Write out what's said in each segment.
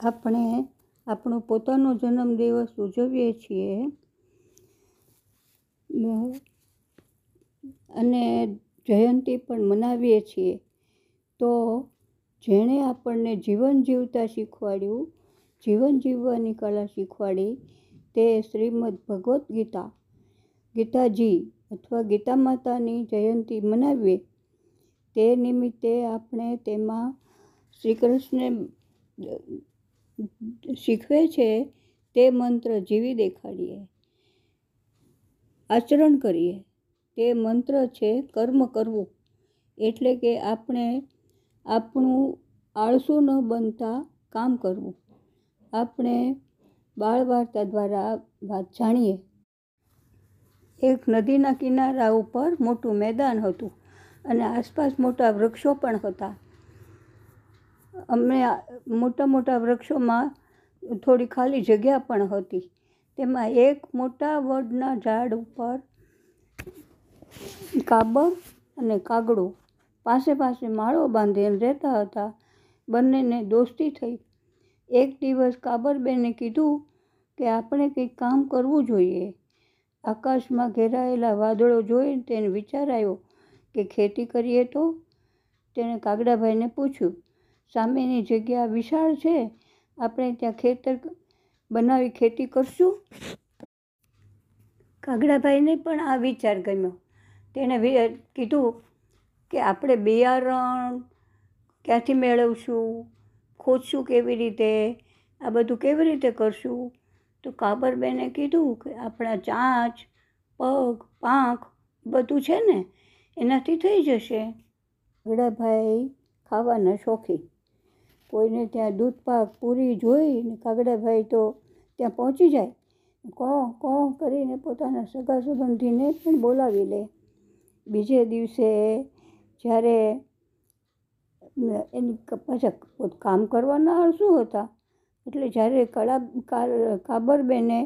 આપણે આપણો પોતાનો જન્મદિવસ ઉજવીએ છીએ. અને જયંતી પણ મનાવીએ છીએ. તો જેણે આપણને જીવન જીવતા શીખવાડ્યું, જીવન જીવવાની કલા શીખવાડી તે શ્રીમદ ભગવદ્ ગીતા, ગીતાજી અથવા ગીતા માતાની જયંતી મનાવીએ. તે નિમિત્તે આપણે તેમાં શ્રી કૃષ્ણ શીખવે છે તે મંત્ર જીવી દેખાડીએ. આચરણ કરીએ. તે મંત્ર છે કર્મ કરવું. એટલે કે આપણે આપણું આળસુ ન બનતા કામ કરવું. આપણે બાળ વાર્તા દ્વારા વાત જાણીએ. એક નદીના કિનારા ઉપર મોટું મેદાન હતું અને આસપાસ મોટા વૃક્ષો પણ હતા. અમે મોટા મોટા વૃક્ષોમાં થોડી ખાલી જગ્યા પણ હતી. તેમાં એક મોટા વડના ઝાડ ઉપર કાબર અને કાગડો પાસે પાસે માળો બાંધીને રહેતા હતા. બંનેને દોસ્તી થઈ. એક દિવસ કાબરબેને કીધું કે આપણે કંઈક કામ કરવું જોઈએ. આકાશમાં ઘેરાયેલા વાદળો જોઈને તેને વિચાર આવ્યો કે ખેતી કરીએ તો? તેણે કાગડાભાઈને પૂછ્યું સામેની જગ્યા વિશાળ છે. આપણે ત્યાં ખેતર બનાવી ખેતી કરશું. કાગડાભાઈને પણ આ વિચાર ગમ્યો. તેણે કીધું કે આપણે બિયારણ ક્યાંથી મેળવશું? ખોદશું કેવી રીતે? આ બધું કેવી રીતે કરશું? તો કાબરબેને કીધું કે આપણા ચાંચ, પગ, પાંખ બધું છે ને, એનાથી થઈ જશે. ગડાભાઈ ખાવાના શોખી કોઈને ત્યાં દૂધપાક પૂરી જોઈને કાગડાભાઈ તો ત્યાં પહોંચી જાય. કોં કોં કરીને પોતાના સગા સંબંધીને પણ બોલાવી લે. બીજે દિવસે જ્યારે એની પાછા કામ કરવાના શું હતા, એટલે જ્યારે કળા કાબરબેને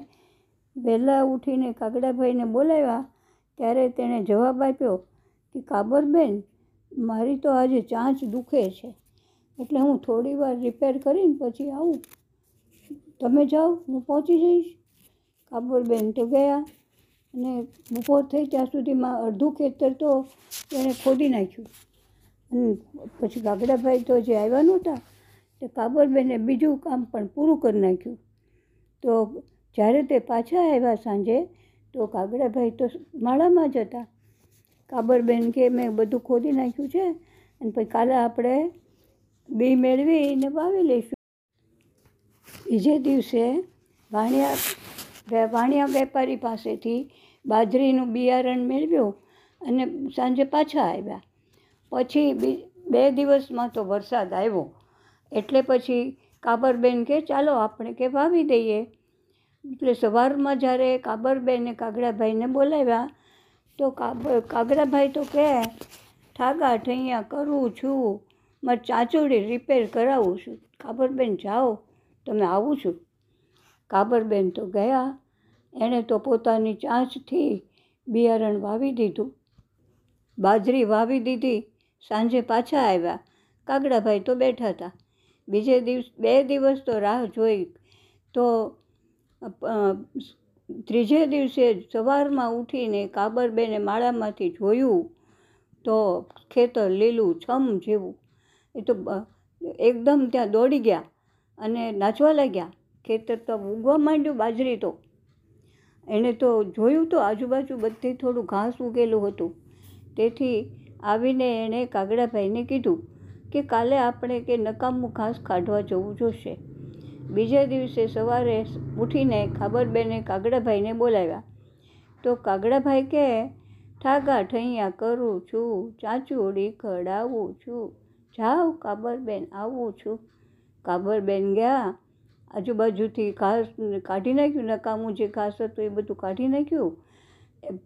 વહેલા ઉઠીને કાગડાભાઈને બોલાવ્યા, ત્યારે તેણે જવાબ આપ્યો કે, કાબરબેન, મારી તો આજે ચાંચ દુખે છે. એટલે હું થોડી વાર રિપેર કરીને પછી આવું. તમે જાઓ, હું પહોંચી જઈશ. કાબરબેન તો ગયા અને બપોર થઈ ત્યાં સુધીમાં અડધું ખેતર તો એણે ખોદી નાખ્યું. અને પછી ગાગડાભાઈ તો જે આવ્યા નહોતા, તે કાબરબેને બીજું કામ પણ પૂરું કરી નાખ્યું. તો જ્યારે તે પાછા આવ્યા સાંજે, તો કાગડાભાઈ તો માળામાં જ હતા. કાબરબેન કે મેં બધું ખોદી નાખ્યું છે અને પછી કાલે આપણે બી મેળવીને વાવી લઈશું. બીજે દિવસે વાણિયા વાણિયા વેપારી પાસેથી બાજરીનું બિયારણ મેળવ્યું અને સાંજે પાછા આવ્યા. પછી બે દિવસમાં તો વરસાદ આવ્યો. એટલે પછી કાબરબેન કે, ચાલો આપણે કે વાવી દઈએ. એટલે સવારમાં જ્યારે કાબરબેને કાગડાભાઈને બોલાવ્યા, તો કાગડાભાઈ તો કહે ઠાગા ઠૈયા કરું છું. મારે ચાંચોડી રિપેર કરાવું છું. કાબરબેન જાઓ, તમે આવું છું. કાબરબેન તો ગયા, એણે તો પોતાની ચાંચથી બિયારણ વાવી દીધું. બાજરી વાવી દીધી, સાંજે પાછા આવ્યા. કાગડાભાઈ તો બેઠા હતા. બીજે દિવસ, બે દિવસ તો રાહ જોઈ. તો ત્રીજે દિવસે સવારમાં ઉઠીને કાબરબેને માળામાંથી જોયું તો ખેતર લીલું છમ જેવું એ તો એકદમ ત્યાં દોડી ગયા અને નાચવા લાગ્યા. ખેતર તો ઉગવા માંડ્યું બાજરી તો. એણે તો જોયું તો આજુબાજુ બધે થોડું ઘાસ ઉગેલું હતું. તેથી આવીને એણે કાગડાભાઈને કીધું કે કાલે આપણે કે નકામું ઘાસ કાઢવા જવું જોશે. બીજે દિવસે સવારે ઉઠીને ખાબરબેને કાગડાભાઈને બોલાવ્યા. તો કાગડાભાઈ કે ઠાગા, ઠૈયા કરું છું, ચાંચોડી કઢાવું છું. જાઓ, કાબરબેન, આવું છું. કાબરબેન ગયા. આજુબાજુથી ઘાસ કાઢી નાખ્યું, નકામું જે ઘાસ હતું એ બધું કાઢી નાખ્યું.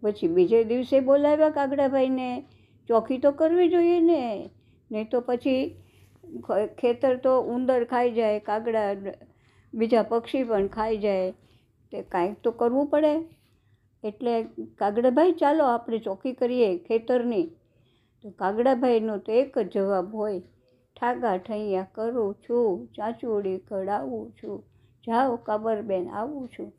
પછી બીજે દિવસે બોલાવ્યા કાગડાભાઈને ચોખ્ખી તો કરવી જોઈએ ને. નહીં તો પછી ખેતર તો ઉંદર ખાઈ જાય, કાગડા બીજા પક્ષી પણ ખાઈ જાય. તે કાંઈક તો કરવું પડે. એટલે કાગડાભાઈ, ચાલો આપણે ચોખ્ખી કરીએ ખેતરની. તો કાગડાભાઈનો તો એક જ જવાબ હોય. ઠાગા ઠૈયા કરું છું, ચાંચુડી કઢાવું છું, જાઓ કાબરબેન આવું છું.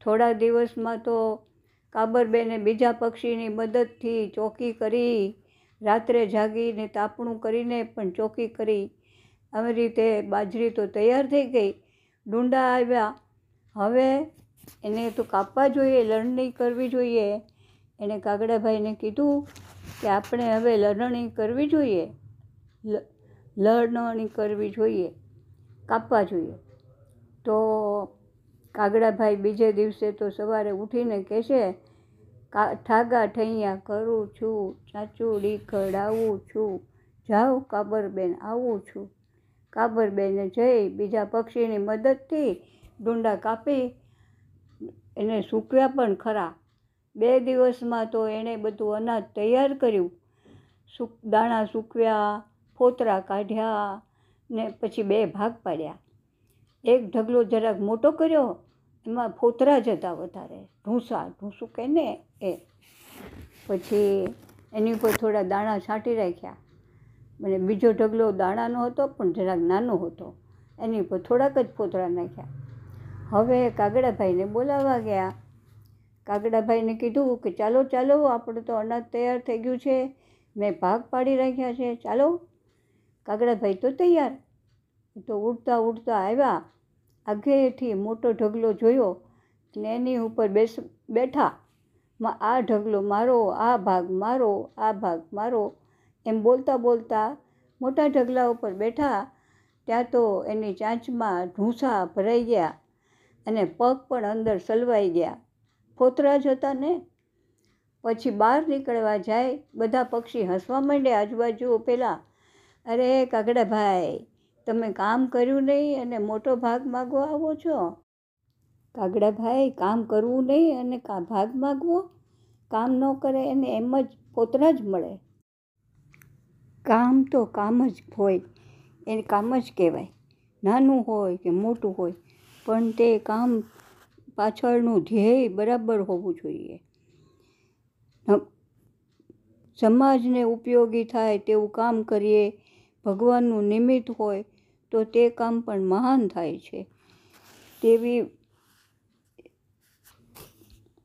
થોડા દિવસમાં તો કાબરબેને બીજા પક્ષીની મદદથી ચોકી કરી, રાત્રે જાગીને તાપણું કરીને પણ ચોકી કરી. આવી રીતે બાજરી તો તૈયાર થઈ ગઈ. ડુંડા આવ્યા. હવે એને તો કાપવા જોઈએ, લણણી કરવી જોઈએ. એણે કાગડાભાઈને કીધું. કે આપણે હવે લણણી કરવી જોઈએ. લણણી કરવી જોઈએ. કાપવા જોઈએ. તો કાગડાભાઈ બીજે દિવસે તો સવારે ઉઠીને કહેશે, કા, ઠાગા ઠૈયા કરું છું સાચું ડીખડ આવું છું જાઓ કાબરબેન આવું છું. કાબરબેને જઈ બીજા પક્ષીની મદદથી ડુંડા કાપી, એને સૂકવ્યા પણ ખરા. બે દિવસમાં તો એણે બધું અનાજ તૈયાર કર્યું. સૂક, દાણા સૂકવ્યા, ફોતરા કાઢ્યા ને પછી બે ભાગ પાડ્યા. એક ઢગલો જરાક મોટો કર્યો, એમાં ફોતરા જતા વધારે. ઢૂંસા, ઢૂંસું કે ને એ. પછી એની ઉપર થોડા દાણા છાંટી રાખ્યા. અને બીજો ઢગલો દાણાનો હતો, પણ જરાક નાનો હતો. એની ઉપર થોડાક જ ફોતરા નાખ્યા. હવે કાગડાભાઈને બોલાવવા ગયા. કાગડાભાઈને કીધું કે ચાલો ચાલો, આપણું તો અનાજ તૈયાર થઈ ગયું છે. મેં ભાગ પાડી રાખ્યા છે. ચાલો. કાગડાભાઈ તો તૈયાર. તો ઉડતા ઉડતા આવ્યા. આગેથી મોટો ઢગલો જોયો. ને એની ઉપર બેસ, બેઠા. આ ઢગલો મારો, આ ભાગ મારો, આ ભાગ મારો. એમ બોલતા બોલતા મોટા ઢગલા ઉપર બેઠા. ત્યાં તો એની ચાંચમાં ઢૂંસા ભરાઈ ગયા અને પગ પણ અંદર સલવાઈ ગયા. ફોતરા જ હતા ને? પછી બહાર નીકળવા જાય, બધા પક્ષી હસવા માંડે આજુબાજુ પેલા, અરે કાગડાભાઈ તમે કામ કર્યું નહીં અને મોટો ભાગ માગવા આવો છો? કાગડાભાઈ કામ કરવું નહીં અને ભાગ માગવો? કામ ન કરે એને એમ જ પોતરા જ મળે. કામ તો કામ જ હોય, એને કામ જ કહેવાય. નાનું હોય કે મોટું હોય, પણ તે કામ પાછળનું ધ્યેય બરાબર હોવું જોઈએ. સમાજને ઉપયોગી થાય તેવું કામ કરીએ, ભગવાનનું નિમિત્ત હોય તો તે કામ પણ મહાન થાય છે. તેવી